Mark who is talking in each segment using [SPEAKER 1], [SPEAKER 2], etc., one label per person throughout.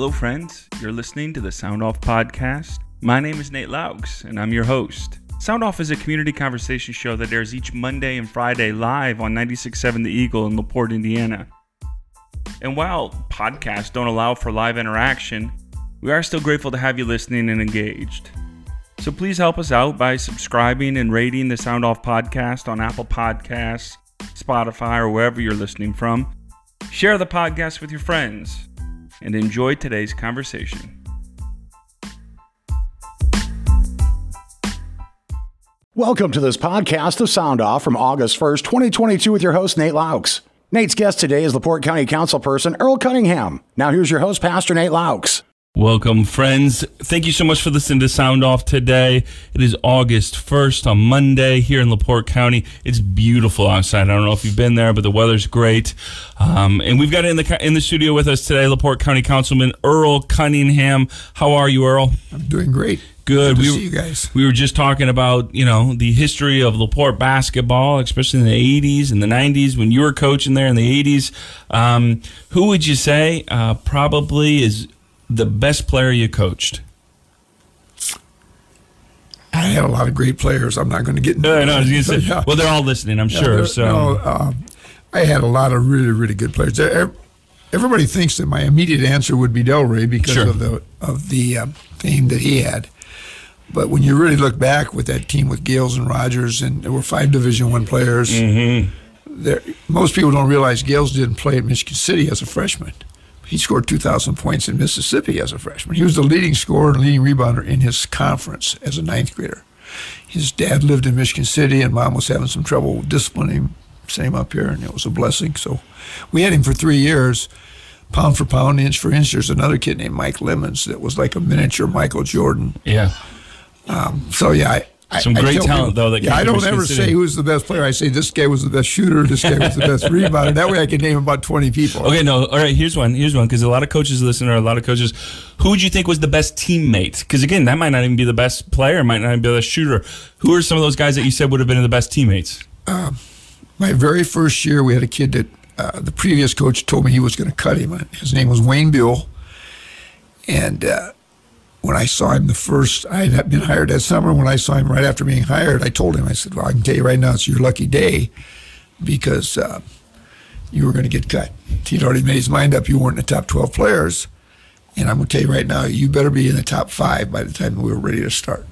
[SPEAKER 1] Hello, friends. You're listening to the Sound Off Podcast. My name is Nate Laux, and I'm your host. Sound Off is a community conversation show that airs each Monday and Friday live on 96.7 The Eagle in LaPorte, Indiana. And while podcasts don't allow for live interaction, we are still grateful to have you listening and engaged. So please help us out by subscribing and rating the Sound Off Podcast on Apple Podcasts, Spotify, or wherever you're listening from. Share the podcast with your friends and enjoy today's conversation.
[SPEAKER 2] Welcome to this podcast of Sound Off from August 1st, 2022, with your host, Nate Laux. Nate's guest today is LaPorte County Councilperson Earl Cunningham. Now, here's your host, Pastor Nate Laux.
[SPEAKER 1] Welcome, friends. Thank you so much for listening to Sound Off today. It is August 1st on Monday here in LaPorte County. It's beautiful outside. I don't know if you've been there, but the weather's great. Um, and we've got in the in the studio with us today, LaPorte County Councilman Earl Cunningham. How are you, Earl?
[SPEAKER 3] I'm doing great.
[SPEAKER 1] Good.
[SPEAKER 3] Good to
[SPEAKER 1] we,
[SPEAKER 3] see you guys.
[SPEAKER 1] We were just talking about, you know, the history of LaPorte basketball, especially in the 80s and the 90s when you were coaching there in the 80s. Um, who would you say uh, probably is the best player you coached?
[SPEAKER 3] I had a lot of great players. I'm not going to get into
[SPEAKER 1] No, no, was
[SPEAKER 3] Yeah.
[SPEAKER 1] well, they're all listening, I'm
[SPEAKER 3] Yeah,
[SPEAKER 1] sure. So,
[SPEAKER 3] no, um, I had a lot of really, really good players. Everybody thinks that my immediate answer would be Delray because
[SPEAKER 1] Sure.
[SPEAKER 3] of the of the um, fame that he had. But when you really look back with that team with Gales and Rogers, and there were five Division One players,
[SPEAKER 1] Mm-hmm.
[SPEAKER 3] there, most people don't realize Gales didn't play at Michigan City as a freshman. He scored 2,000 points in Mississippi as a freshman. He was the leading scorer and leading rebounder in his conference as a ninth grader. His dad lived in Michigan City, and mom was having some trouble disciplining him. Same up here, and it was a blessing. So we had him for three years, pound for pound, inch for inch. There's another kid named Mike Lemons that was like a miniature Michael Jordan.
[SPEAKER 1] yeah.
[SPEAKER 3] Um, so yeah, I-
[SPEAKER 1] Some
[SPEAKER 3] I
[SPEAKER 1] great
[SPEAKER 3] tell
[SPEAKER 1] talent, though, that
[SPEAKER 3] yeah, I don't ever say who's the best player. I say this guy was the best shooter. This guy was the best rebounder. That way, I can name about twenty people.
[SPEAKER 1] Okay, no. All right, here's one. Here's one because a lot of coaches listen, or a lot of coaches. Who would you think was the best teammate? Because again, that might not even be the best player, might not even be the best shooter. Who are some of those guys that you said would have been the best teammates?
[SPEAKER 3] My very first year, we had a kid that uh, the previous coach told me he was going to cut him. His name was Wayne Bill, and uh, when I saw him the first, I had been hired that summer. When I saw him right after being hired, I told him, I said, "Well, I can tell you right now, it's your lucky day because uh, you were going to get cut." He'd already made his mind up. You weren't in the top twelve players, and I'm going to tell you right now, you better be in the top five by the time we were ready to start.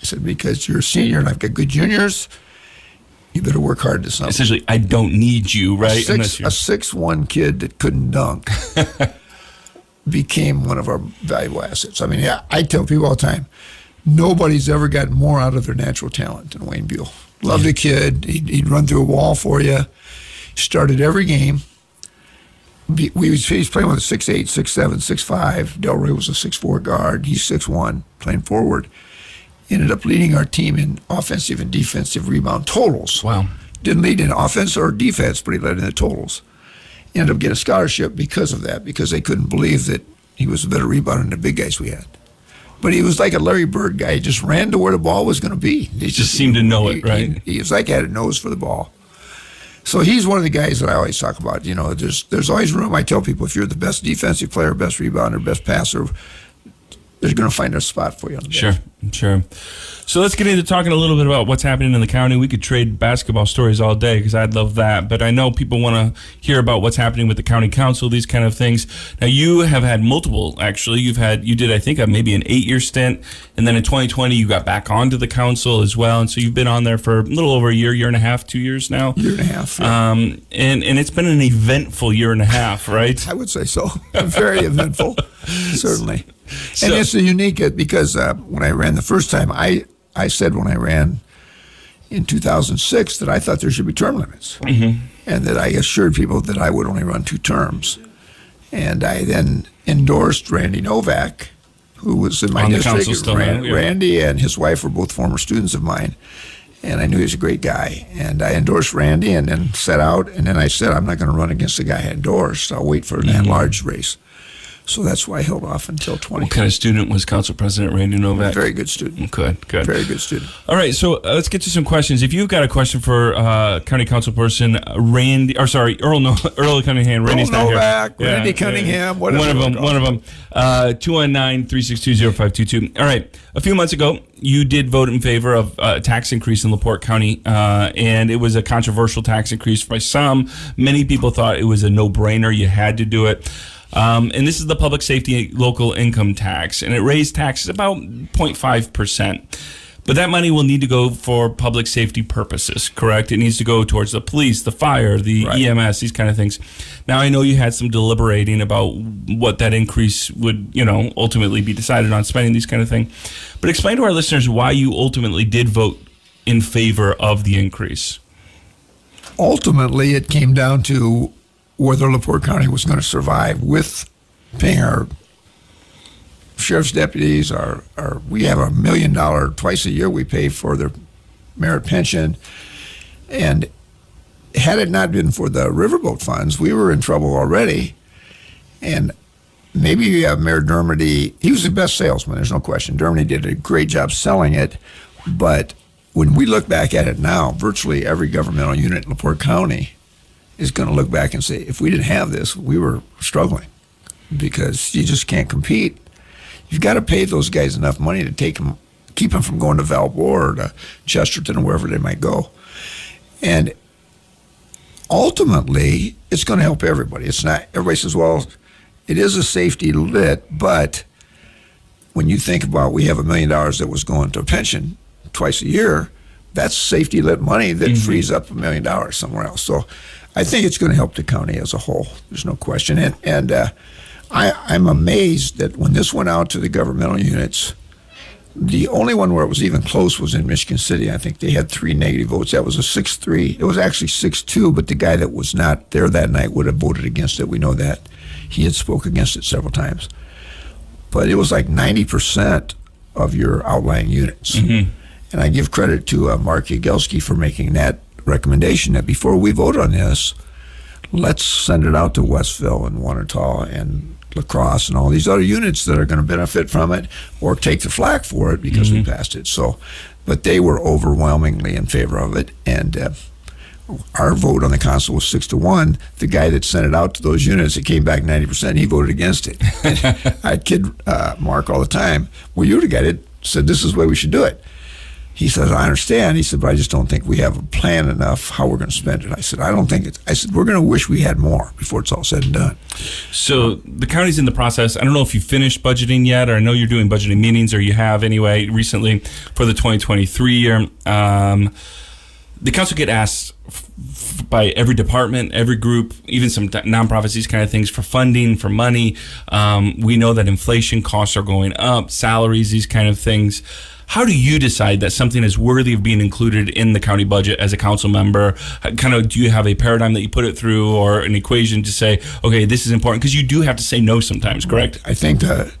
[SPEAKER 3] I said because you're a senior and I've got good juniors. You better work hard this summer
[SPEAKER 1] Essentially, I don't need you, right? Unless
[SPEAKER 3] six, a six one kid that couldn't dunk became one of our valuable assets. I mean, yeah, I tell people all the time, nobody's ever gotten more out of their natural talent than Wayne Buell. Loved the kid. He'd, he'd run through a wall for you. Started every game. We was, he was playing with a 6'8", 6'7", 6'5". Delray was a 6'4 guard. He's 6'1", playing forward. Ended up leading our team in offensive and defensive rebound totals
[SPEAKER 1] wow.
[SPEAKER 3] didn't lead in offense or defense, but he led in the totals. Ended up getting a scholarship because of that, because they couldn't believe that he was a better rebounder than the big guys we had. But he was like a Larry Bird guy. He just ran to where the ball was going to be. He
[SPEAKER 1] just seemed to know it, right?
[SPEAKER 3] He, he was like had a nose for the ball. So he's one of the guys that I always talk about. You know, there's there's always room. I tell people if you're the best defensive player, best rebounder, best passer, there's going to find a spot for you on the bench.
[SPEAKER 1] Sure, sure. So let's get into talking a little bit about what's happening in the county. We could trade basketball stories all day because I'd love that. But I know people want to hear about what's happening with the county council, these kind of things. Now you have had multiple. Actually, you've had you did I think maybe an eight year stint, and then in 2020 you got back onto the council as well. And so you've been on there for a little over a year, year and a half, two years now.
[SPEAKER 3] Year and a half. yeah.
[SPEAKER 1] Um, and and it's been an eventful year and a half, right?
[SPEAKER 3] I would say so. Very eventful, certainly.
[SPEAKER 1] So-
[SPEAKER 3] and it's a unique uh, because uh, when I ran the first time, I, I said when I ran in 2006 that I thought there should be term limits, and that I assured people that I would only run two terms. And I then endorsed Randy Novak, who was in my
[SPEAKER 1] On
[SPEAKER 3] district.
[SPEAKER 1] council still
[SPEAKER 3] Ran-
[SPEAKER 1] yeah.
[SPEAKER 3] Randy and his wife were both former students of mine, and I knew he was a great guy. And I endorsed Randy, and then set out. And then I said, I'm not going to run against the guy I endorsed. I'll wait for an
[SPEAKER 1] Mm-hmm.
[SPEAKER 3] race. So that's why I held off until 20.
[SPEAKER 1] What kind of student was Council President Randy Novak?
[SPEAKER 3] Very good student.
[SPEAKER 1] Good, good.
[SPEAKER 3] Very good student.
[SPEAKER 1] All right, so uh, let's get to some questions. If you've got a question for uh, County Council Person Randy, or sorry, Earl no, Earl Cunningham, Randy's
[SPEAKER 3] Earl
[SPEAKER 1] not
[SPEAKER 3] Novak,
[SPEAKER 1] here.
[SPEAKER 3] Randy Cunningham, whatever
[SPEAKER 1] one of them. One of them. Uh, Two one nine three six two zero five two two. All right, a few months ago, you did vote in favor of uh, a tax increase in Laporte County, uh, and it was a controversial tax increase by some. Many people thought it was a no-brainer. You had to do it. Um, and this is the public safety local income tax, and it raised taxes about 0.5 percent. But that money will need to go for public safety purposes, correct? It needs to go towards the police, the fire, the
[SPEAKER 3] Right.
[SPEAKER 1] EMS, these kind of things. Now, I know you had some deliberating about what that increase would, you know, ultimately be decided on spending these kind of thing. But explain to our listeners why you ultimately did vote in favor of the increase.
[SPEAKER 3] Ultimately, it came down to whether LaPorte County was going to survive with paying our sheriff's deputies. Our, our we have a million dollar twice a year we pay for their merit pension, and had it not been for the riverboat funds, we were in trouble already. And maybe uh, Mayor Dermody, he was the best salesman. There's no question. Dermody did a great job selling it, but when we look back at it now, virtually every governmental unit in LaPorte County is going to look back and say, if we didn't have this, we were struggling because you just can't compete. You've got to pay those guys enough money to take them, keep them from going to Valpo or to Chesterton or wherever they might go. And ultimately, it's going to help everybody. It's not, everybody says, well, it is a safety lit, but when you think about we have a million dollars that was going to a pension twice a year, that's safety lit money that mm-hmm. frees up a million dollars somewhere else. So I think it's going to help the county as a whole. There's no question. And, and uh, I, I'm amazed that when this went out to the governmental units, the only one where it was even close was in Michigan City. I think they had three negative votes. That was a 6 3. It was actually 6 2, but the guy that was not there that night would have voted against it. We know that. He had spoke against it several times. But it was like 90% of your outlying units. And I give credit to uh, Mark Yagelski for making that recommendation that before we vote on this, let's send it out to Westville and Wanatah and Lacrosse and all these other units that are going to benefit from it or take the flack for it because we passed it. So, but they were overwhelmingly in favor of it. And uh, our vote on the council was six to one. The guy that sent it out to those units, it came back 90%. He voted against it. I kid uh, Mark all the time. Well, you're the guy that said this is the way we should do it. He says, I understand. He said, but I just don't think we have a plan enough how we're going to spend it. I said, I don't think it's, I said, we're going to wish we had more before it's all said and done.
[SPEAKER 1] So the county's in the process. I don't know if you finished budgeting yet, or I know you're doing budgeting meetings, or you have anyway recently for the 2023 year. Um, the council get asked by every department, every group, even some nonprofits, these kind of things for funding, for money. Um, we know that inflation costs are going up, salaries, these kind of things. How do you decide that something is worthy of being included in the county budget as a council member? Kind of, do you have a paradigm that you put it through, or an equation to say, okay, this is important? Because you do have to say no sometimes, correct?
[SPEAKER 3] I think the,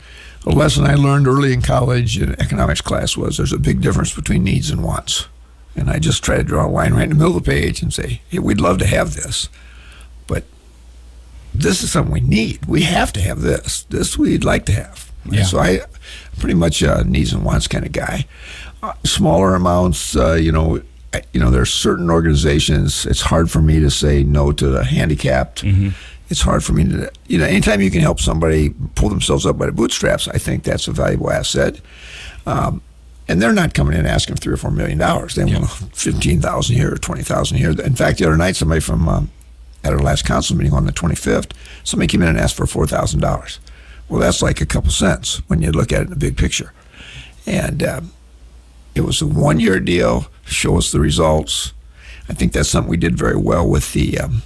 [SPEAKER 3] the lesson I learned early in college in economics class was there's a big difference between needs and wants. And I just try to draw a line right in the middle of the page and say, hey, we'd love to have this, but this is something we need. We have to have this. This we'd like to have.
[SPEAKER 1] Yeah.
[SPEAKER 3] So I pretty much a needs and wants kind of guy. Uh, smaller amounts, uh, you know, I- you know, there are certain organizations. It's hard for me to say no to the handicapped. It's hard for me to, you know, anytime you can help somebody pull themselves up by the bootstraps, I think that's a valuable asset. Um, and they're not coming in asking three or four million dollars. They want fifteen thousand here or twenty thousand here. In fact, the other night, somebody from um, at our last council meeting on the twenty fifth, somebody came in and asked for four thousand dollars. Well, that's like a couple cents when you look at it in the big picture. And um, it was a one year deal. Show us the results. I think that's something we did very well with the um,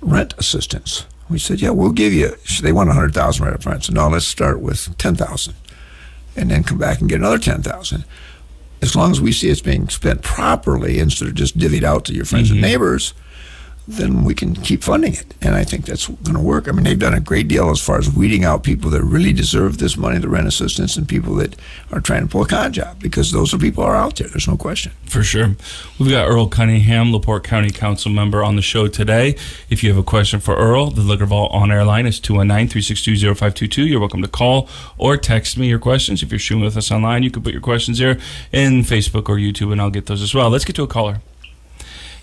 [SPEAKER 3] rent assistance. We said, yeah, we'll give you. They want a hundred thousand right up front. So no, let's start with ten thousand, and then come back and get another ten thousand. As long as we see it's being spent properly instead of just divvied out to your friends and neighbors, then we can keep funding it. And I think that's going to work. I mean, they've done a great deal as far as weeding out people that really deserve this money, the rent assistance, and people that are trying to pull a con job because those are people are out there. There's no question.
[SPEAKER 4] For sure. We've got Earl Cunningham, LaPorte County Council member, on the show today. If you have a question for Earl, the Liquor Vault on air line is 219 362 0522. You're welcome to call or text me your questions. If you're shooting with us online, you can put your questions there in Facebook or YouTube, and I'll get those as well. Let's get to a caller.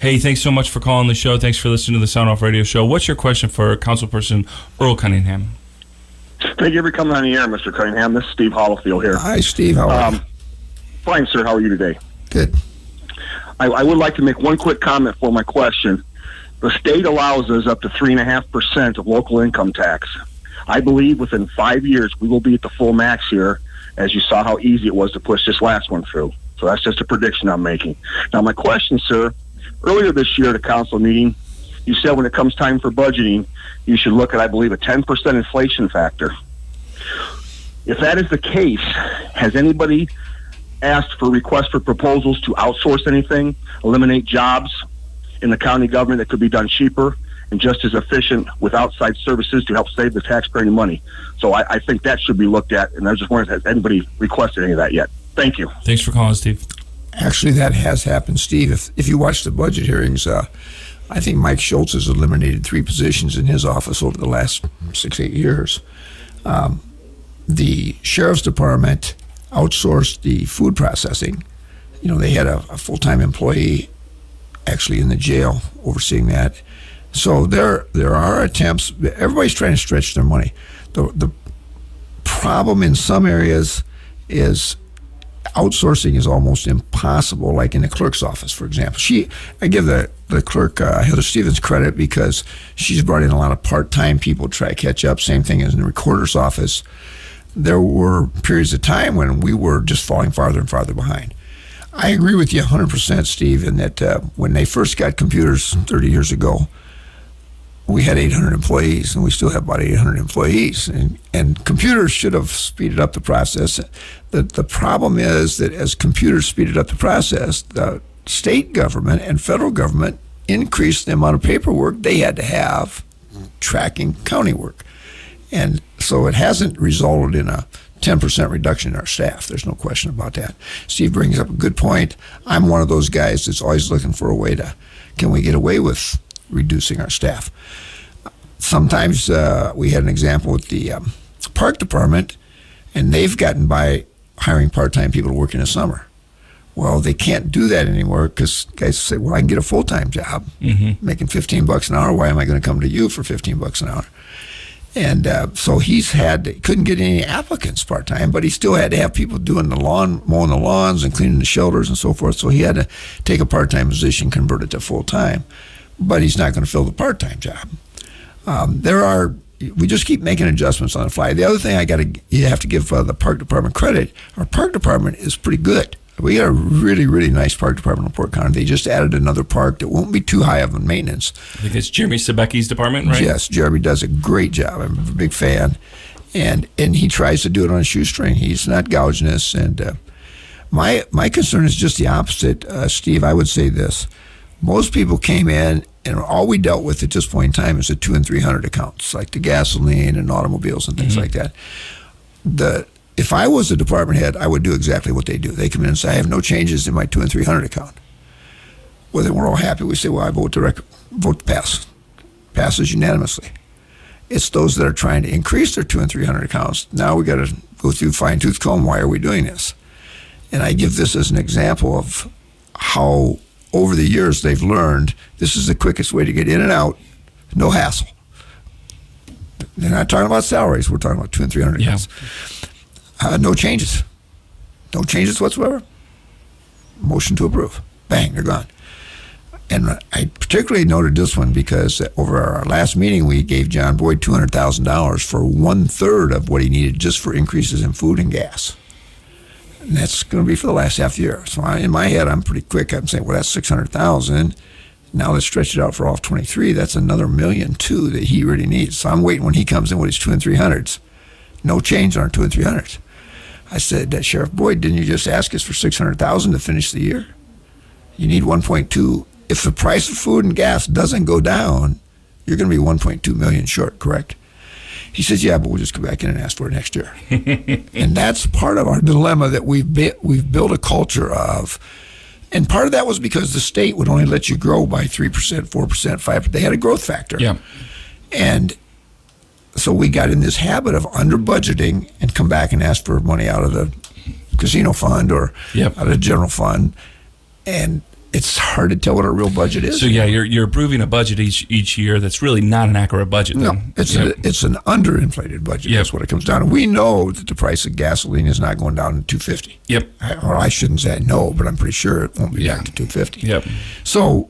[SPEAKER 4] Hey, thanks so much for calling the show. Thanks for listening to the Sound Off Radio Show. What's your question for Councilperson Earl Cunningham?
[SPEAKER 5] Thank you for coming on the air, Mr. Cunningham. This is Steve Hollifield here.
[SPEAKER 3] Hi, Steve. How are
[SPEAKER 5] Um,
[SPEAKER 3] you?
[SPEAKER 5] fine, sir. How are you today?
[SPEAKER 3] Good.
[SPEAKER 5] I, I would like to make one quick comment for my question. The state allows us up to three and a half percent of local income tax. I believe within five years we will be at the full max here, as you saw how easy it was to push this last one through. So that's just a prediction I'm making. Now, my question, sir, earlier this year at a council meeting, you said when it comes time for budgeting, you should look at, I believe, a 10% inflation factor. If that is the case, has anybody asked for requests for proposals to outsource anything, eliminate jobs in the county government that could be done cheaper and just as efficient with outside services to help save the taxpayer money. So I, I think that should be looked at, and I was just wondering has anybody requested any of that yet? Thank you.
[SPEAKER 4] Thanks for calling, Steve.
[SPEAKER 3] Actually, that has happened, Steve. If, if you watch the budget hearings, uh, I think Mike Schultz has eliminated three positions in his office over the last six, eight years. Um, the sheriff's department outsourced the food processing. You know, they had a, a full time employee actually in the jail overseeing that. So there there are attempts. Everybody's trying to stretch their money. The the problem in some areas is outsourcing is almost impossible. Like in the clerk's office, for example, she I give the the clerk uh, Heather Stevens credit because she's brought in a lot of part time people to try to catch up. Same thing as in the recorder's office. There were periods of time when we were just falling farther and farther behind. I agree with you 100%, Steve, in that uh, when they first got computers 30 years ago, we had 800 employees, and we still have about 800 employees. And, and computers should have speeded up the process. The, the problem is that as computers speeded up the process, the state government and federal government increased the amount of paperwork they had to have tracking county work. And so it hasn't resulted in a 10% reduction in our staff. There's no question about that. Steve brings up a good point. I'm one of those guys that's always looking for a way to, can we get away with reducing our staff? Sometimes uh, we had an example with the um, park department, and they've gotten by hiring part time people to work in the summer. Well, they can't do that anymore because guys say, "Well, I can get a full time job, making fifteen bucks an hour. Why am I going to come to you for fifteen bucks an hour?" And uh, so he's had he couldn't get any applicants part time, but he still had to have people doing the lawn, mowing the lawns, and cleaning the shelters and so forth. So he had to take a part time position, convert it to full time, but he's not going to fill the part time job. Um, there are we just keep making adjustments on the fly. The other thing I got to you have to give uh, the park department credit. Our park department is pretty good. We got a really really nice park department in Port County. They just added another park that won't be too high of a maintenance.
[SPEAKER 4] I think it's Jeremy Sebecki's department, right?
[SPEAKER 3] Yes, Jeremy does a great job. I'm a big fan, and and he tries to do it on a shoestring. He's not gouging us. And uh, my my concern is just the opposite, uh, Steve. I would say this: most people came in, and all we dealt with at this point in time is the two and three hundred accounts, like the gasoline and automobiles and things mm-hmm. like that. The if I was a department head, I would do exactly what they do. They come in and say, "I have no changes in my two and three hundred account." Well, then we're all happy. We say, "Well, I vote to rec- vote to pass." Passes unanimously. It's those that are trying to increase their two and three hundred accounts. Now we got to go through fine tooth comb. Why are we doing this? And I give this as an example of how over the years they've learned this is the quickest way to get in and out, no hassle. They're not talking about salaries. We're talking about two and three hundred
[SPEAKER 4] Yeah.
[SPEAKER 3] Uh, no changes. No changes whatsoever. Motion to approve. Bang, they're gone. And I particularly noted this one because over our last meeting, we gave John Boyd $200,000 for one third of what he needed just for increases in food and gas. And that's going to be for the last half year. So I, in my head, I'm pretty quick. I'm saying, well, that's 600000 Now let's stretch it out for off 23. That's another million two that he really needs. So I'm waiting when he comes in with his two and 300s. No change on our two and 300s. I said, uh, Sheriff Boyd, didn't you just ask us for 600000 to finish the year? You need 1.2 if the price of food and gas doesn't go down, you're going to be 1.2 million short, correct? He says, "Yeah, but we'll just come back in and ask for it next year." and that's part of our dilemma that we've be- we've built a culture of. And part of that was because the state would only let you grow by three percent, four percent, five. They had a growth factor.
[SPEAKER 1] Yeah.
[SPEAKER 3] And so we got in this habit of under budgeting and come back and ask for money out of the casino fund or
[SPEAKER 1] Yep.
[SPEAKER 3] out of the general fund. And it's hard to tell what our real budget is.
[SPEAKER 1] So yeah, you're you're approving a budget each each year that's really not an accurate budget.
[SPEAKER 3] No, it's
[SPEAKER 1] Yep.
[SPEAKER 3] a, it's an underinflated budget.
[SPEAKER 1] Yep.
[SPEAKER 3] That's what it comes down to. We know that the price of gasoline is not going down to two fifty.
[SPEAKER 1] Yep.
[SPEAKER 3] Or I shouldn't say no, but I'm pretty sure it won't be
[SPEAKER 1] Yeah.
[SPEAKER 3] back to two fifty.
[SPEAKER 1] Yep.
[SPEAKER 3] So,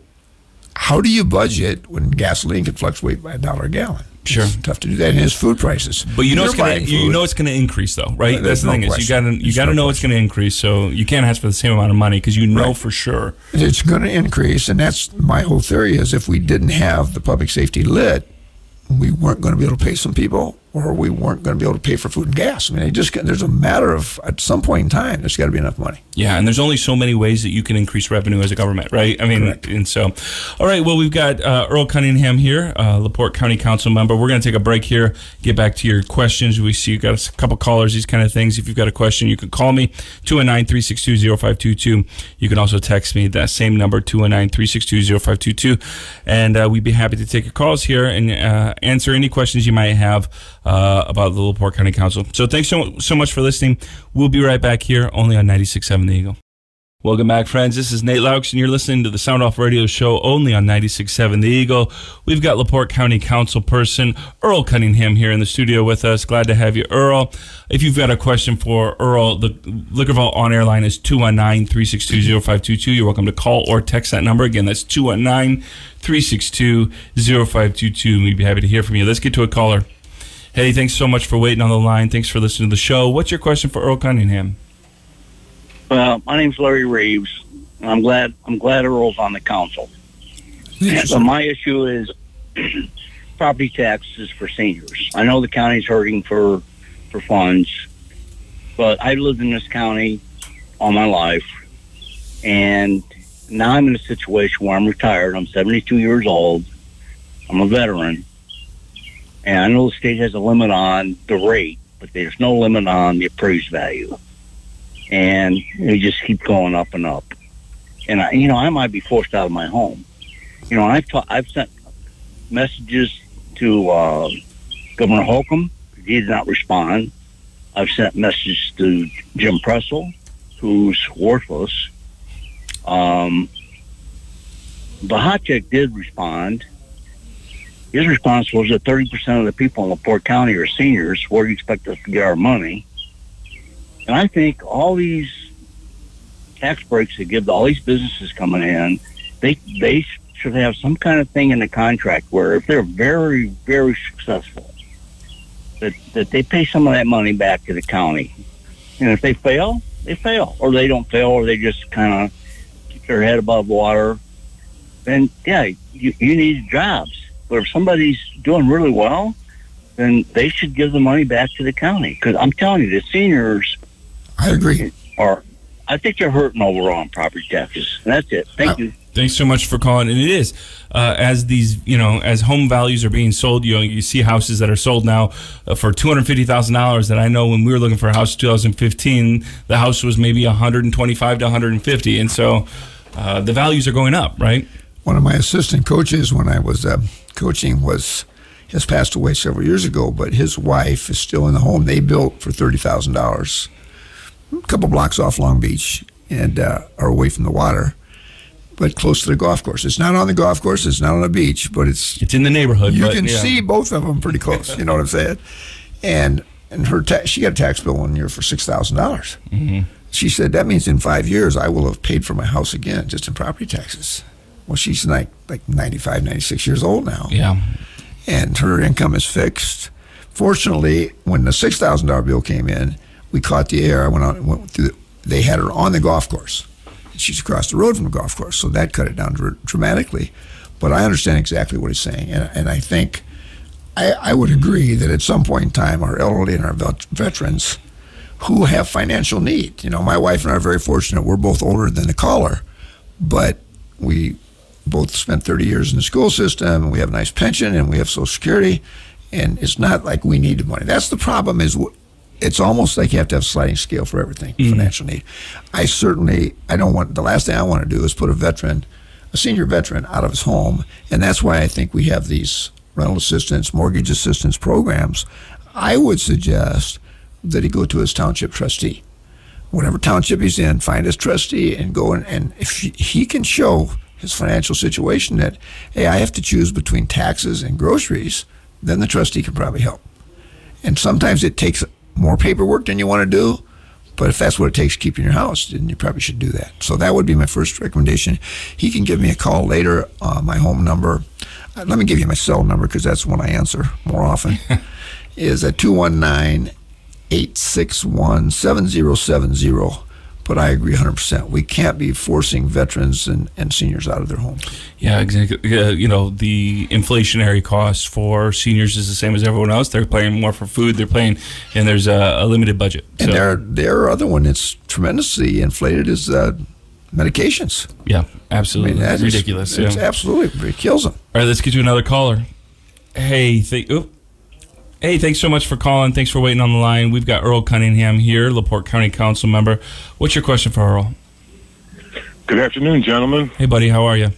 [SPEAKER 3] how do you budget when gasoline can fluctuate by a dollar a gallon?
[SPEAKER 1] Sure.
[SPEAKER 3] It's tough to do that. And his food prices.
[SPEAKER 1] But you know it's gonna you know it's gonna increase though, right?
[SPEAKER 3] Uh,
[SPEAKER 1] That's the
[SPEAKER 3] no
[SPEAKER 1] thing is you gotta you gotta
[SPEAKER 3] no
[SPEAKER 1] know it's gonna increase. So you can't ask for the same amount of money because you know
[SPEAKER 3] Right.
[SPEAKER 1] for sure.
[SPEAKER 3] it's going to increase, and that's my whole theory. Is if we didn't have the public safety lit, we weren't going to be able to pay some people, or we weren't going to be able to pay for food and gas. I mean, it just there's a matter of at some point in time, there's got to be enough money.
[SPEAKER 1] Yeah, and there's only so many ways that you can increase revenue as a government, right? I mean,
[SPEAKER 3] Correct.
[SPEAKER 1] and so, all right. Well, we've got uh, Earl Cunningham here, uh, Laporte County Council member. We're going to take a break here, get back to your questions. We see you got a couple callers, these kind of things. If you've got a question, you can call me 219-362-0522. You can also text me that same number 219-362-0522, and uh, we'd be happy to take your calls here and uh, answer any questions you might have uh, about the Laporte County Council. So thanks so so much for listening. We'll be right back here only on 96.7 The Eagle. Welcome back, friends. This is Nate Laux, and you're listening to the Sound Off Radio Show only on 96.7 The Eagle. We've got Laporte County Council person Earl Cunningham here in the studio with us. Glad to have you, Earl. If you've got a question for Earl, the Liquor Vault on air line is 219 362 0522. You're welcome to call or text that number. Again, that's 219 362 0522. We'd be happy to hear from you. Let's get to a caller. Hey, thanks so much for waiting on the line. Thanks for listening to the show. What's your question for Earl Cunningham?
[SPEAKER 6] Well, my name's Larry Reeves, and I'm glad I'm glad Earl's on the council. But my issue is property taxes for seniors. I know the county's hurting for for funds, but I've lived in this county all my life, and now I'm in a situation where I'm retired. I'm 72 years old. I'm a veteran, and I know the state has a limit on the rate, but there's no limit on the appraised value and it just keeps going up and up. And I, you know, I might be forced out of my home. You know, I've ta- I've sent messages to uh, Governor Holcomb. He did not respond. I've sent messages to Jim Pressel, who's worthless. Um, Bohacek did respond. His response was that 30% of the people in LaPorte County are seniors. Where do you expect us to get our money? And I think all these tax breaks that give to all these businesses coming in, they they should have some kind of thing in the contract where if they're very very successful, that that they pay some of that money back to the county. And if they fail, they fail, or they don't fail, or they just kind of keep their head above water. Then yeah, you, you need jobs. But if somebody's doing really well, then they should give the money back to the county. Because I'm telling you, the seniors
[SPEAKER 3] I agree.
[SPEAKER 6] are, I think they're hurting overall on property taxes. And that's it. Thank you.
[SPEAKER 1] Thanks so much for calling. And it is uh, as these, you know, as home values are being sold. You know, you see houses that are sold now uh, for two hundred fifty thousand dollars. That I know when we were looking for a house in 2015, the house was maybe one hundred and twenty-five to one hundred and fifty, and so uh, the values are going up, right?
[SPEAKER 3] One of my assistant coaches when I was uh, coaching was has passed away several years ago, but his wife is still in the home they built for thirty thousand dollars, a couple blocks off Long Beach, and uh, are away from the water, but close to the golf course. It's not on the golf course, it's not on the beach, but it's
[SPEAKER 1] It's in the neighborhood.
[SPEAKER 3] you
[SPEAKER 1] but,
[SPEAKER 3] can
[SPEAKER 1] yeah.
[SPEAKER 3] see both of them pretty close. You know what I'm saying? And and her ta- she got a tax bill one year for six dollars.
[SPEAKER 1] Mm-hmm.
[SPEAKER 3] She said that means in five years I will have paid for my house again just in property taxes. Well, she's like like 95, 96 years old now,
[SPEAKER 1] Yeah.
[SPEAKER 3] and her income is fixed. Fortunately, when the six thousand dollar bill came in, we caught the air. I went on went through. The, they had her on the golf course. She's across the road from the golf course, so that cut it down dr- dramatically. But I understand exactly what he's saying, and, and I think I, I would agree that at some point in time, our elderly and our vet- veterans who have financial need. You know, my wife and I are very fortunate. We're both older than the caller, but we both spent 30 years in the school system, and we have a nice pension, and we have Social Security, and it's not like we need the money. That's the problem. Is it's almost like you have to have a sliding scale for everything mm-hmm. financial need. I certainly I don't want the last thing I want to do is put a veteran, a senior veteran, out of his home, and that's why I think we have these rental assistance, mortgage assistance programs. I would suggest that he go to his township trustee whatever township he's in, find his trustee and go in. And if he can show his financial situation that, hey, I have to choose between taxes and groceries, then the trustee can probably help. And sometimes it takes more paperwork than you want to do. But if that's what it takes to keep in your house, then you probably should do that. So that would be my first recommendation. He can give me a call later. Uh, my home number, uh, let me give you my cell number because that's the one I answer more often, is at 219 861 7070. But I agree 100%. We can't be forcing veterans and, and seniors out of their homes.
[SPEAKER 1] Yeah, exactly. Yeah, you know, the inflationary cost for seniors is the same as everyone else. They're paying more for food. They're paying, and there's a, a limited budget.
[SPEAKER 3] And
[SPEAKER 1] So,
[SPEAKER 3] their, their other one that's tremendously inflated is uh, medications.
[SPEAKER 1] yeah,
[SPEAKER 3] I
[SPEAKER 1] absolutely
[SPEAKER 3] mean, that is-
[SPEAKER 1] ridiculous.
[SPEAKER 3] It's
[SPEAKER 1] yeah.
[SPEAKER 3] absolutely, it kills them.
[SPEAKER 1] All right, let's get you another caller. Hey, th- oop. Hey, thanks so much for calling. Thanks for waiting on the line. We've got Earl Cunningham here, Laporte County Council member. What's your question for Earl?
[SPEAKER 7] Good afternoon, gentlemen.
[SPEAKER 1] Hey, buddy, how are you?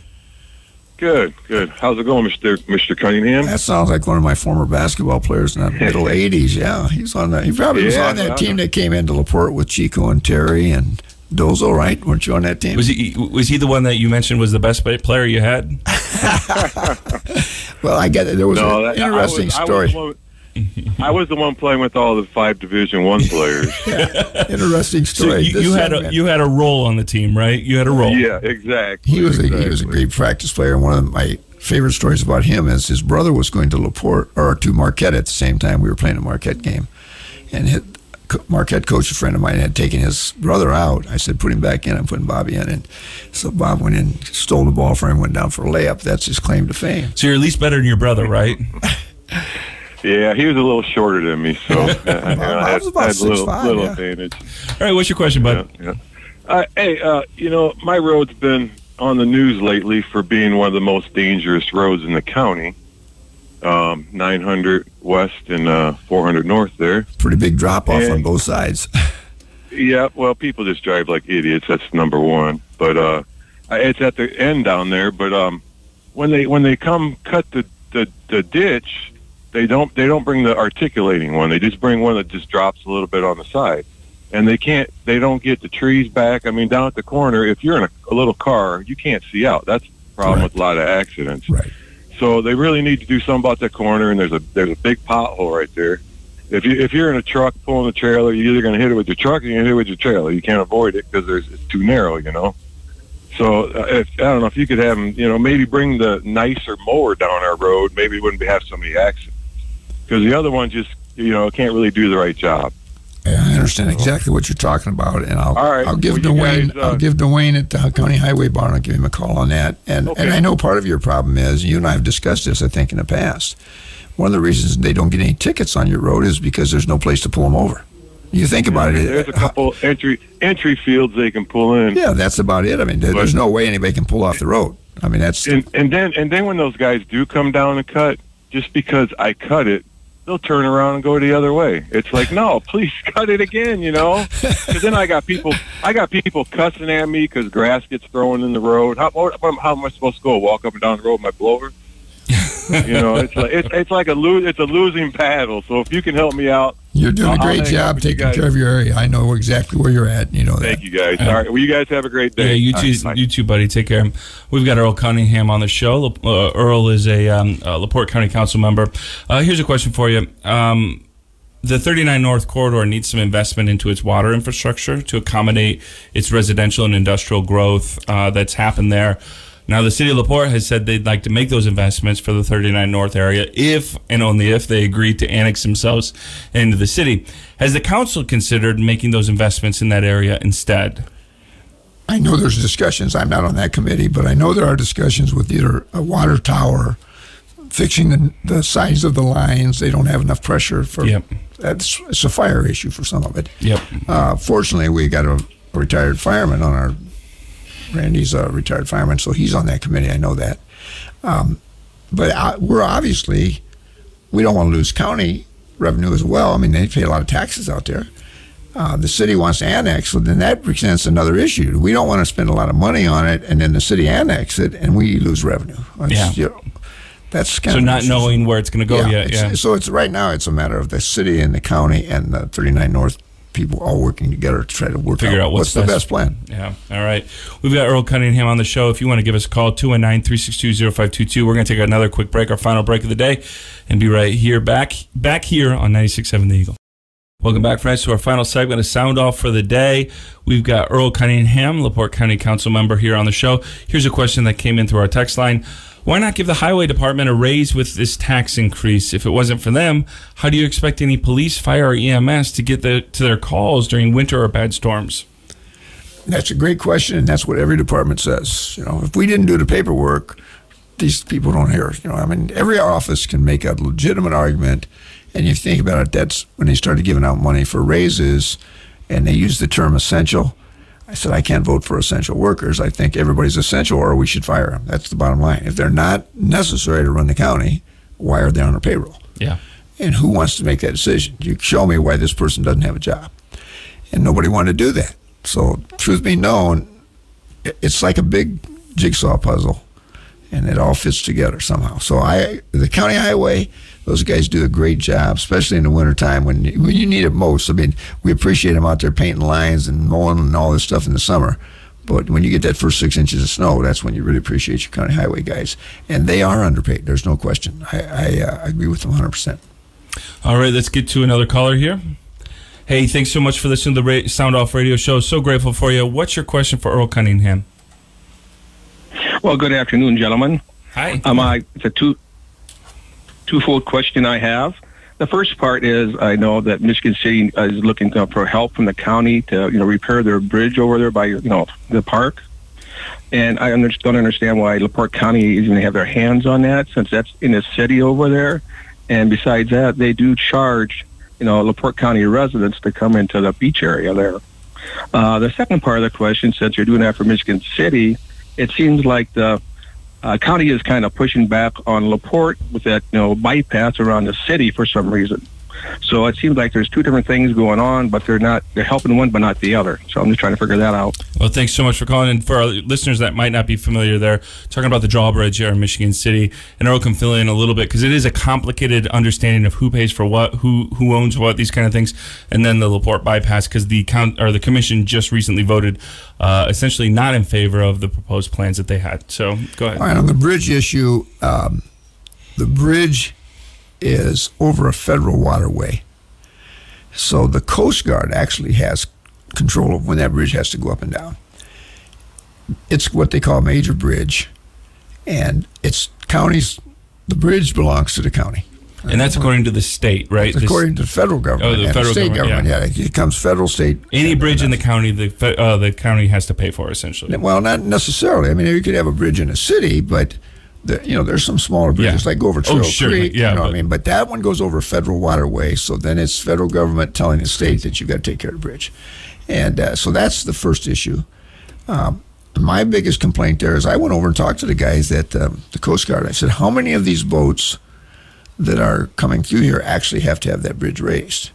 [SPEAKER 7] Good, good. How's it going, Mister Mister Cunningham?
[SPEAKER 3] That sounds like one of my former basketball players in the middle '80s. Yeah, he's on that. He probably was on that team that came into Laporte with Chico and Terry and Dozo, right? Weren't you on that team?
[SPEAKER 1] Was he was he the one that you mentioned was the best player you had?
[SPEAKER 3] well, I get it. There was
[SPEAKER 7] No,
[SPEAKER 3] an
[SPEAKER 7] that,
[SPEAKER 3] interesting
[SPEAKER 7] I was,
[SPEAKER 3] story.
[SPEAKER 7] I was, the one, I was the one playing with all the five Division One players.
[SPEAKER 3] interesting
[SPEAKER 1] So
[SPEAKER 3] story.
[SPEAKER 1] you, you had
[SPEAKER 3] young
[SPEAKER 1] a
[SPEAKER 3] man-
[SPEAKER 1] you had a role on the team, right? You had a role.
[SPEAKER 7] yeah, exactly.
[SPEAKER 3] He was a, he was a great practice player. One of my favorite stories about him is his brother was going to Laporte or to Marquette at the same time. We were playing a Marquette game, and his, Marquette coach, a friend of mine, had taken his brother out. I said, "Put him back in." I'm putting Bobby in, and so Bob went in, stole the ball from him, went down for a layup. That's his claim to fame.
[SPEAKER 1] So you're at least better than your brother, right?
[SPEAKER 7] Yeah, he was a little shorter than me, so uh, I
[SPEAKER 3] I
[SPEAKER 7] had,
[SPEAKER 3] was
[SPEAKER 7] had a little,
[SPEAKER 3] 6'5",
[SPEAKER 7] little
[SPEAKER 3] yeah.
[SPEAKER 7] advantage.
[SPEAKER 1] All right, what's your question, bud?
[SPEAKER 7] Yeah, yeah. Uh, hey, uh, you know, my road's been on the news lately for being one of the most dangerous roads in the county. Um, 900 west and uh, 400 north there.
[SPEAKER 3] Pretty big drop off on both sides.
[SPEAKER 7] Yeah, well, people just drive like idiots. That's number one. But uh, it's at the end down there. But um, when they when they come cut the, the the ditch, they don't they don't bring the articulating one. They just bring one that just drops a little bit on the side, and they can't they don't get the trees back. I mean, down at the corner, if you're in a, a little car, you can't see out. That's the problem
[SPEAKER 3] Right.
[SPEAKER 7] with a lot of accidents.
[SPEAKER 3] right.
[SPEAKER 7] So they really need to do something about that corner. And there's a there's a big pothole right there. If you if you're in a truck pulling a trailer, you're either going to hit it with your truck or you're going to hit it with your trailer. You can't avoid it because there's it's too narrow, you know. So uh, if I don't know if you could have them, you know, maybe bring the nicer mower down our road, maybe we wouldn't have so many accidents. Because the other one just you know can't really do the right job.
[SPEAKER 3] Yeah, I understand exactly what you're talking about, and I'll
[SPEAKER 7] right.
[SPEAKER 3] I'll give
[SPEAKER 7] Well,
[SPEAKER 3] Dwayne
[SPEAKER 7] guys, uh,
[SPEAKER 3] I'll give Dwayne at the County Highway Barn. I'll give him a call on that. And
[SPEAKER 7] Okay.
[SPEAKER 3] and I know part of your problem is you and I have discussed this. I think in the past, one of the reasons they don't get any tickets on your road is because there's no place to pull them over. You think about it.
[SPEAKER 7] There's a couple entry entry fields they can pull in.
[SPEAKER 3] Yeah, that's about it. I mean, there, there's no way anybody can pull off the road. I mean, that's
[SPEAKER 7] and and then and then when those guys do come down and cut, just because I cut it, they'll turn around and go the other way. It's like, no, please cut it again, you know. Because then I got people, I got people cussing at me because grass gets thrown in the road. How, what, how am I supposed to go? Walk up and down the road with my blower? you know, it's like it's, it's like a lo- it's a losing battle. So if you can help me out,
[SPEAKER 3] you're doing a
[SPEAKER 7] I'll
[SPEAKER 3] great job taking care of your area. I know exactly where you're at. You know that.
[SPEAKER 7] thank you guys. All right, well, you guys have a great
[SPEAKER 1] Yeah,
[SPEAKER 7] day.
[SPEAKER 1] you
[SPEAKER 7] All
[SPEAKER 1] too,
[SPEAKER 7] right,
[SPEAKER 1] you too, buddy. Take care. We've got Earl Cunningham on the show. Uh, Earl is a um, uh, Laporte County Council member. Uh, here's a question for you. Um, the 39 North corridor needs some investment into its water infrastructure to accommodate its residential and industrial growth uh, that's happened there. Now, the city of Laporte has said they'd like to make those investments for the 39 North area if and only if they agree to annex themselves into the city. Has the council considered making those investments in that area instead?
[SPEAKER 3] I know there's discussions. I'm not on that committee, but I know there are discussions with either a water tower, fixing the, the size of the lines. They don't have enough pressure for.
[SPEAKER 1] Yep.
[SPEAKER 3] That's it's a fire issue for some of it.
[SPEAKER 1] Yep.
[SPEAKER 3] Uh, fortunately, we got a, a retired fireman on our Randy's a retired fireman, so he's on that committee. I know that. Um, but uh, we're obviously we don't want to lose county revenue as well. I mean, they pay a lot of taxes out there. Uh, the city wants to annex, so then that presents another issue. We don't want to spend a lot of money on it, and then the city annex it, and we lose revenue. It's,
[SPEAKER 1] Yeah.
[SPEAKER 3] you know, that's kind
[SPEAKER 1] So
[SPEAKER 3] of
[SPEAKER 1] not knowing where it's going to go yet.
[SPEAKER 3] it's-
[SPEAKER 1] Yeah.
[SPEAKER 3] So it's right now it's a matter of the city and the county and the 39 North people all working together to try to work
[SPEAKER 1] Figure out what's
[SPEAKER 3] the
[SPEAKER 1] best.
[SPEAKER 3] best plan.
[SPEAKER 1] Yeah. All right. We've got Earl Cunningham on the show. If you want to give us a call, 219 362 0522. We're going to take another quick break, our final break of the day, and be right here back back here on 96.7 The Eagle. Welcome back, friends, to our final segment of Sound Off for the day. We've got Earl Cunningham, LaPorte County Council member, here on the show. Here's a question that came in through our text line. Why not give the Highway Department a raise with this tax increase? If it wasn't for them, how do you expect any police, fire, or EMS to get the, to their calls during winter or bad storms?
[SPEAKER 3] That's a great question, and that's what every department says. You know, if we didn't do the paperwork, these people don't hear. You know, I mean, every office can make a legitimate argument, and you think about it. That's when they started giving out money for raises, and they used the term essential. I said I can't vote for essential workers. I think everybody's essential, or we should fire them. That's the bottom line. If they're not necessary to run the county, why are they on our payroll?
[SPEAKER 1] Yeah.
[SPEAKER 3] and who wants to make that decision? You show me why this person doesn't have a job, and nobody wanted to do that. So, truth be known, it's like a big jigsaw puzzle, and it all fits together somehow. So, I the county highway, those guys do a great job, especially in the wintertime when you, when you need it most. I mean, we appreciate them out there painting lines and mowing and all this stuff in the summer. But when you get that first six inches of snow, that's when you really appreciate your county highway guys, and they are underpaid. There's no question. I, I uh, agree with them 100 percent.
[SPEAKER 1] All right, let's get to another caller here. Hey, thanks so much for listening to the ra- Sound Off Radio Show. So grateful for you. What's your question for Earl Cunningham?
[SPEAKER 8] Well, good afternoon, gentlemen.
[SPEAKER 1] Hi.
[SPEAKER 8] Um, I, it's a two twofold question I have. The first part is I know that Michigan City is looking for help from the county to you know repair their bridge over there by you know the park, and I under, don't understand why Laporte County to have their hands on that since that's in the city over there. And besides that, they do charge you know Laporte County residents to come into the beach area there. Uh, the second part of the question, since you're doing that for Michigan City, it seems like the uh, county is kind of pushing back on Laporte with that you know bypass around the city for some reason. So it seems like there's two different things going on, but they're not they're helping one but not the other. So I'm just trying to figure that out.
[SPEAKER 1] Well, thanks so much for calling. And for our listeners that might not be familiar, there talking about the drawbridge here in Michigan City, and Earl can fill in a little bit because it is a complicated understanding of who pays for what, who who owns what, these kind of things, and then the Laporte bypass because the count or the commission just recently voted uh, essentially not in favor of the proposed plans that they had. So go ahead.
[SPEAKER 3] All right, on the bridge issue, um, the bridge is over a federal waterway. So the Coast Guard actually has control of when that bridge has to go up and down. It's what they call a major bridge, and it's counties. The bridge belongs to the county.
[SPEAKER 1] And that's according to the state, right?
[SPEAKER 3] According to the federal government.
[SPEAKER 1] Oh, the federal
[SPEAKER 3] state
[SPEAKER 1] government,
[SPEAKER 3] government. Yeah. it comes federal, state.
[SPEAKER 1] any bridge in the county, the uh, the county has to pay for essentially.
[SPEAKER 3] Well, not necessarily. I mean, you could have a bridge in a city, but the, you know, there's some smaller bridges
[SPEAKER 1] Yeah.
[SPEAKER 3] like go over
[SPEAKER 1] Oh,
[SPEAKER 3] Trail
[SPEAKER 1] certainly.
[SPEAKER 3] Creek.
[SPEAKER 1] Yeah,
[SPEAKER 3] you know what I mean. But that one goes over federal waterway, so then it's federal government telling the state that you've got to take care of the bridge, and uh, so that's the first issue. Um, my biggest complaint there is I went over and talked to the guys at um, the Coast Guard. I said, how many of these boats that are coming through here actually have to have that bridge raised?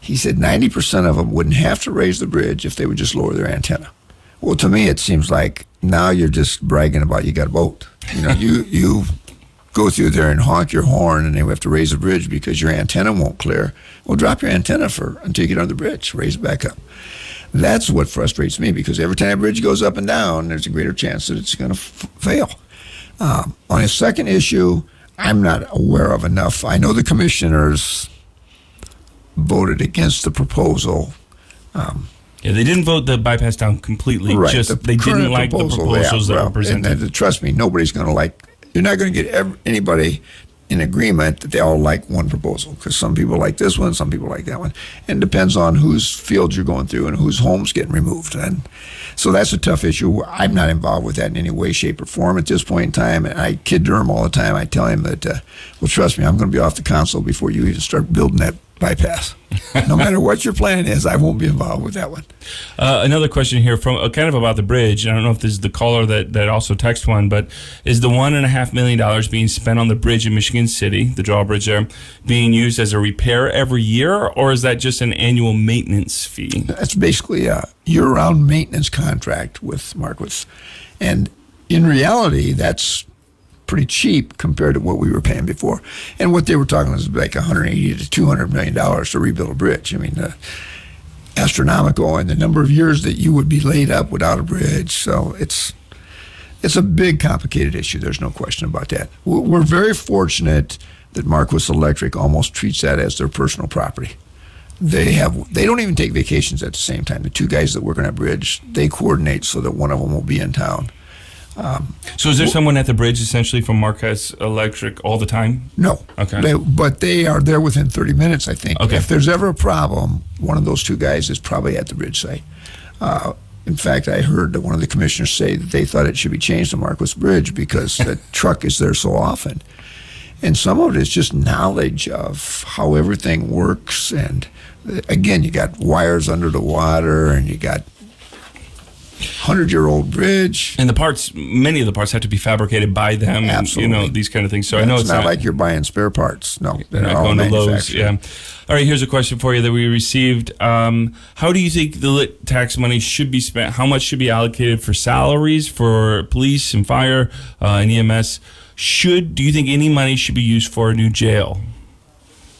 [SPEAKER 3] He said 90% of them wouldn't have to raise the bridge if they would just lower their antenna. Well, to me, it seems like now you're just bragging about you got a boat. You know, you you go through there and honk your horn, and they have to raise the bridge because your antenna won't clear. Well, drop your antenna for until you get on the bridge, raise it back up. That's what frustrates me because every time a bridge goes up and down, there's a greater chance that it's going to f- fail. Um, on a second issue, I'm not aware of enough. I know the commissioners voted against the proposal.
[SPEAKER 1] Yeah, they didn't vote the bypass down completely.
[SPEAKER 3] Right.
[SPEAKER 1] Just
[SPEAKER 3] the
[SPEAKER 1] they didn't like the proposals that
[SPEAKER 3] well,
[SPEAKER 1] were presented.
[SPEAKER 3] And, and trust me, nobody's going to like. You're not going to get ev- anybody in agreement that they all like one proposal because some people like this one, some people like that one, and it depends on whose field you're going through and whose home's getting removed. And so that's a tough issue. I'm not involved with that in any way, shape, or form at this point in time. And I kid Durham all the time. I tell him that, uh, well, trust me, I'm going to be off the council before you even start building that bypass. no matter what your plan is, I won't be involved with that one.
[SPEAKER 1] Uh, another question here from uh, kind of about the bridge. I don't know if this is the caller that, that also text one, but is the one and a half million dollars being spent on the bridge in Michigan City, the drawbridge there, being used as a repair every year, or is that just an annual maintenance fee?
[SPEAKER 3] That's basically a year-round maintenance contract with Marquis, and in reality, that's pretty cheap compared to what we were paying before. And what they were talking was like 180 to 200 million dollars to rebuild a bridge. I mean, uh, astronomical, and the number of years that you would be laid up without a bridge. So it's it's a big, complicated issue. There's no question about that. We're very fortunate that Marquis Electric almost treats that as their personal property. They have they don't even take vacations at the same time. The two guys that work on that bridge, they coordinate so that one of them will be in town.
[SPEAKER 1] Um, so is there someone at the bridge essentially from Marquis Electric all the time?
[SPEAKER 3] No.
[SPEAKER 1] Okay.
[SPEAKER 3] They, but they are there within 30 minutes, I think.
[SPEAKER 1] Okay.
[SPEAKER 3] If there's ever a problem, one of those two guys is probably at the bridge site. Uh, in fact, I heard that one of the commissioners say that they thought it should be changed to Marquis Bridge because the truck is there so often. And some of it is just knowledge of how everything works. And uh, again, you got wires under the water and you got hundred year old bridge.
[SPEAKER 1] And the parts, many of the parts have to be fabricated by them.
[SPEAKER 3] Absolutely.
[SPEAKER 1] And, you know, these kind of things. So
[SPEAKER 3] Yeah,
[SPEAKER 1] I know
[SPEAKER 3] it's,
[SPEAKER 1] it's,
[SPEAKER 3] not, like you're buying spare parts. No,
[SPEAKER 1] They're not
[SPEAKER 3] all
[SPEAKER 1] going to Lowe's. Yeah. All right. Here's a question for you that we received. Um, how do you think the lit tax money should be spent? How much should be allocated for salaries for police and fire uh, and EMS? Should do you think any money should be used for a new jail?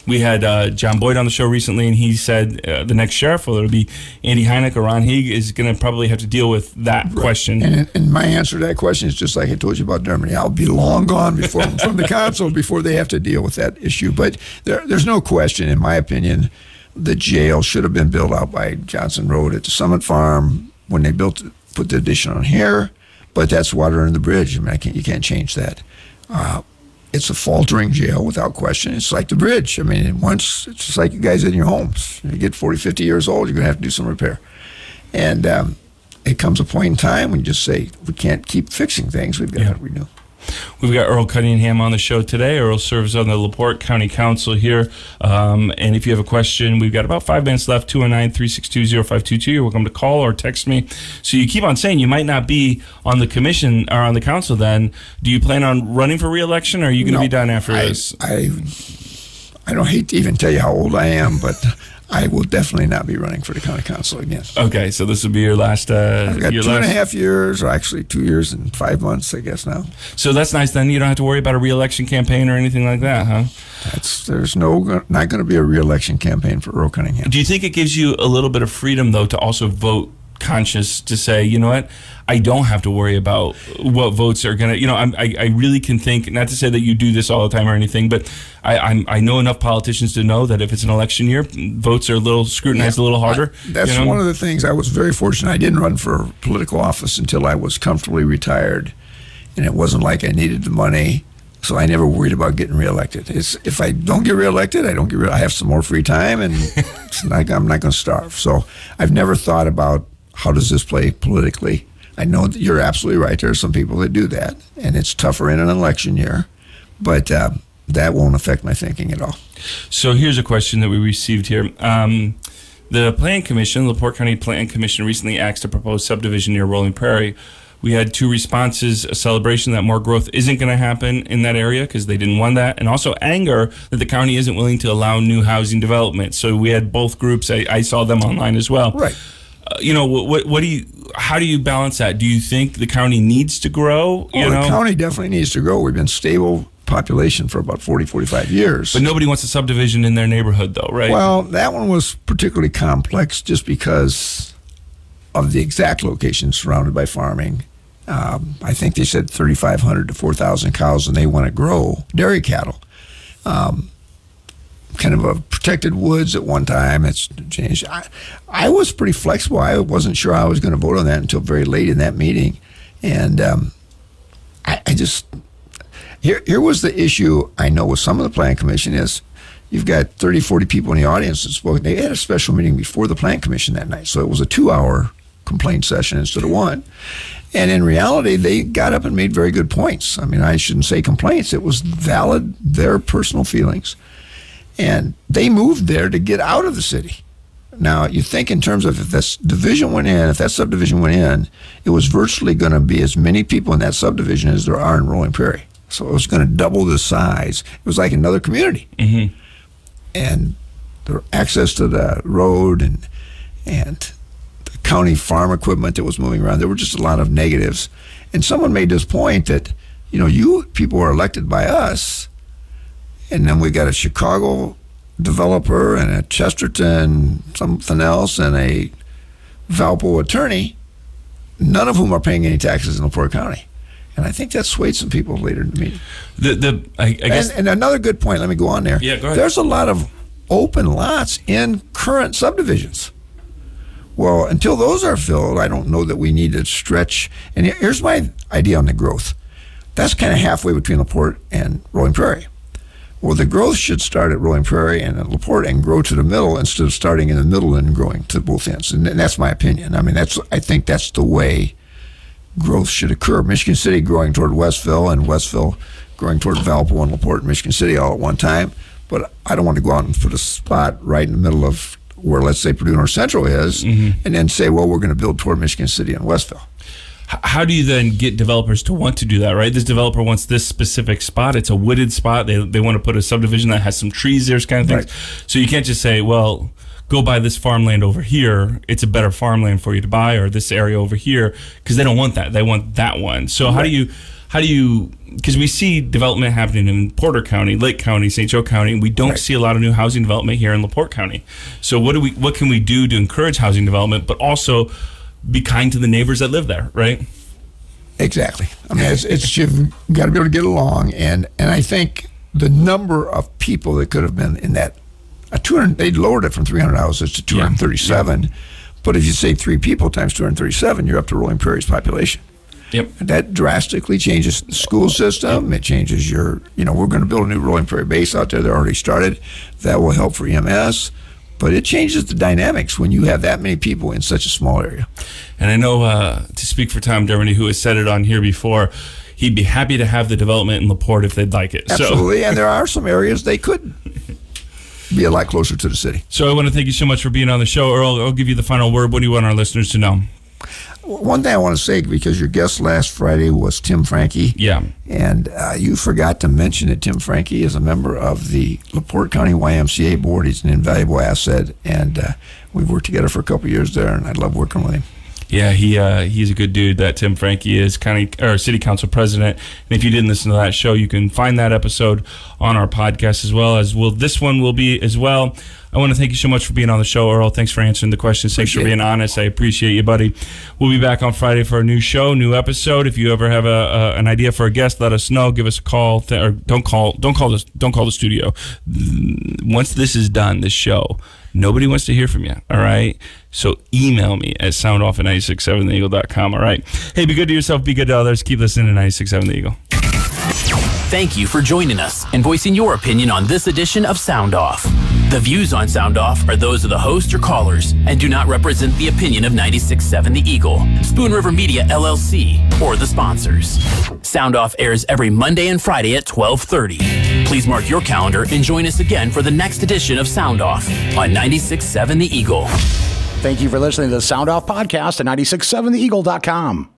[SPEAKER 1] We had uh, John Boyd on the show recently, and he said uh, the next sheriff, whether it be Andy Heineck or Ron Heeg, is going to probably have to deal with that question.
[SPEAKER 3] And, and my answer to that question is just like I told you about Germany. I'll be long gone before from the council before they have to deal with that issue. But there, there's no question, in my opinion, the jail should have been built out by Johnson Road at the Summit Farm when they built put the addition on here. But that's water under the bridge. I mean, I can't, you can't change that. Uh, it's a faltering jail without question. It's like the bridge. I mean, once it's just like you guys in your homes. You get 40, 50 years old, you're going to have to do some repair. And um, it comes a point in time when you just say, we can't keep fixing things. We've got
[SPEAKER 1] Yeah.
[SPEAKER 3] to renew.
[SPEAKER 1] We've got Earl Cunningham on the show today. Earl serves on the LaPorte County Council here. Um, and if you have a question, we've got about five minutes left 219 362 0522. You're welcome to call or text me. So you keep on saying you might not be on the commission or on the council then. Do you plan on running for reelection or are you going to
[SPEAKER 3] No,
[SPEAKER 1] be done after
[SPEAKER 3] I,
[SPEAKER 1] this?
[SPEAKER 3] I, I don't hate to even tell you how old I am, but I will definitely not be running for the county council again.
[SPEAKER 1] Okay, so this will be your last. Uh,
[SPEAKER 3] I've got
[SPEAKER 1] your
[SPEAKER 3] two and a half years, or actually two years and five months, I guess now.
[SPEAKER 1] So that's nice. Then you don't have to worry about a reelection campaign or anything like that, huh?
[SPEAKER 3] That's there's no not going to be a reelection campaign for Earl Cunningham.
[SPEAKER 1] Do you think it gives you a little bit of freedom, though, to also vote conscious to say, you know what, I don't have to worry about what votes are going to, you know, I'm, I, I really can think, not to say that you do this all the time or anything, but I, I'm, I know enough politicians to know that if it's an election year, votes are a little scrutinized a little harder.
[SPEAKER 3] That's
[SPEAKER 1] you know?
[SPEAKER 3] one of the things I was very fortunate. I didn't run for political office until I was comfortably retired, and it wasn't like I needed the money, so I never worried about getting reelected. It's if I don't get reelected, I don't get. Re- I have some more free time, and I'm not going to starve. So I've never thought about how does this play politically. I know that you're absolutely right. There are some people that do that, and it's tougher in an election year, but. Uh, that won't affect my thinking at all.
[SPEAKER 1] So here's a question that we received here. Um, the Plan Commission, LaPorte County Plan Commission, recently asked a proposed subdivision near Rolling Prairie. We had two responses: a celebration that more growth isn't going to happen in that area because they didn't want that, and also anger that the county isn't willing to allow new housing development. So we had both groups. I, I saw them online as well.
[SPEAKER 3] Right.
[SPEAKER 1] Uh, you know, what, what, what do you? How do you balance that? Do you think the county needs to grow? You
[SPEAKER 3] Oh,
[SPEAKER 1] know,
[SPEAKER 3] the county definitely needs to grow. We've been stable population for about 40, 45 years.
[SPEAKER 1] but nobody wants a subdivision in their neighborhood, though, right?
[SPEAKER 3] well, that one was particularly complex just because of the exact location surrounded by farming. Um, I think they said 3,500 to 4,000 cows, and they want to grow dairy cattle. Um, kind of a protected woods at one time. It's changed. I, I was pretty flexible. I wasn't sure I was going to vote on that until very late in that meeting, and um, I, I just here here was the issue I know with some of the plan commission is you've got 30 40 people in the audience that spoke. They had a special meeting before the plan commission that night. So it was a two hour complaint session instead of one. And in reality they got up and made very good points. I mean i shouldn't say complaints. It was valid their personal feelings and they moved there to get out of the city. Now, you think in terms of if this division went in, if that subdivision went in, it was virtually going to be as many people in that subdivision as there are in Rolling Prairie. So it was going to double the size. It was like another community.
[SPEAKER 1] Mm-hmm.
[SPEAKER 3] And the access to the road and and the county farm equipment that was moving around, there were just a lot of negatives. And someone made this point that, you know, you people are elected by us, and then we got a Chicago developer and a Chesterton something else and a Valpo attorney, none of whom are paying any taxes in LaPorte County. And I think that swayed some people later in the meeting.
[SPEAKER 1] The the I, I guess
[SPEAKER 3] And, and another good point, let me go on there.
[SPEAKER 1] Yeah, go ahead.
[SPEAKER 3] There's a lot of open lots in current subdivisions. Well, until those are filled, I don't know that we need to stretch. And here's my idea on the growth. That's kind of halfway between LaPorte and Rolling Prairie. Well, the growth should start at Rolling Prairie and at LaPorte and grow to the middle instead of starting in the middle and growing to both ends. And that's my opinion. I mean, that's I think that's the way growth should occur. Michigan City growing toward Westville and Westville growing toward Valpo and LaPorte and Michigan City all at one time. But I don't want to go out and put a spot right in the middle of where, let's say, Purdue North Central is, mm-hmm. and then say, well, we're going to build toward Michigan City and Westville.
[SPEAKER 1] How do you then get developers to want to do that right this developer wants this specific spot it's a wooded spot they, they want to put a subdivision that has some trees there's kind of things so you can't just say well go buy this farmland over here it's a better farmland for you to buy or this area over here because they don't want that they want that one so how do you how do you because we see development happening in Porter County, Lake County, St. Joe County. and We don't
[SPEAKER 3] Right.
[SPEAKER 1] see a lot of new housing development here in LaPorte County. So what do we what can we do to encourage housing development, but also be kind to the neighbors that live there, right?
[SPEAKER 3] Exactly. I mean, it's, it's you've got to be able to get along, and and I think the number of people that could have been in that a 200 they lowered it from 300 houses to 237, but if you say three people times 237, you're up to Rolling Prairie's population.
[SPEAKER 1] Yep.
[SPEAKER 3] That drastically changes the school system. It changes your, you know, we're going to build a new Rolling Prairie base out there. They're already started. That will help for EMS, but it changes the dynamics when you have that many people in such a small area.
[SPEAKER 1] And I know uh, to speak for Tom Dermody, who has said it on here before, he'd be happy to have the development in Laporte if they'd like it.
[SPEAKER 3] Absolutely, and there are some areas they could be a lot closer to the city.
[SPEAKER 1] So, so I want to thank you so much for being on the show, Earl. I'll give you the final word. What do you want our listeners to know?
[SPEAKER 3] One thing I want to say because your guest last Friday was Tim Frankie.
[SPEAKER 1] Yeah.
[SPEAKER 3] And uh, you forgot to mention that Tim Frankie is a member of the LaPorte County YMCA board. He's an invaluable asset, and uh, we've worked together for a couple of years there, and I love working with him.
[SPEAKER 1] Yeah, he uh, he's a good dude. That Tim Frankie is county or city council president. And if you didn't listen to that show, you can find that episode on our podcast as well as will this one will be as well. I want to thank you so much for being on the show, Earl. Thanks for answering the questions. Thanks for being honest. I appreciate you, buddy. We'll be back on Friday for a new show, new episode. If you ever have a, a an idea for a guest, let us know. Give us a call, th- or don't call, don't call this, don't call the studio. Once this is done, this show, nobody wants to hear from you. All right. So email me at soundoff at 967theeagle.com. All right. Hey, be good to yourself, be good to others. Keep listening to 967 The Eagle.
[SPEAKER 9] Thank you for joining us and voicing your opinion on this edition of Sound Off. The views on Sound Off are those of the host or callers and do not represent the opinion of 96.7 The Eagle, Spoon River Media LLC, or the sponsors. Sound Off airs every Monday and Friday at 12:30. Please mark your calendar and join us again for the next edition of Sound Off on 96.7 The Eagle.
[SPEAKER 2] Thank you for listening to the Sound Off Podcast at 967theeagle.com.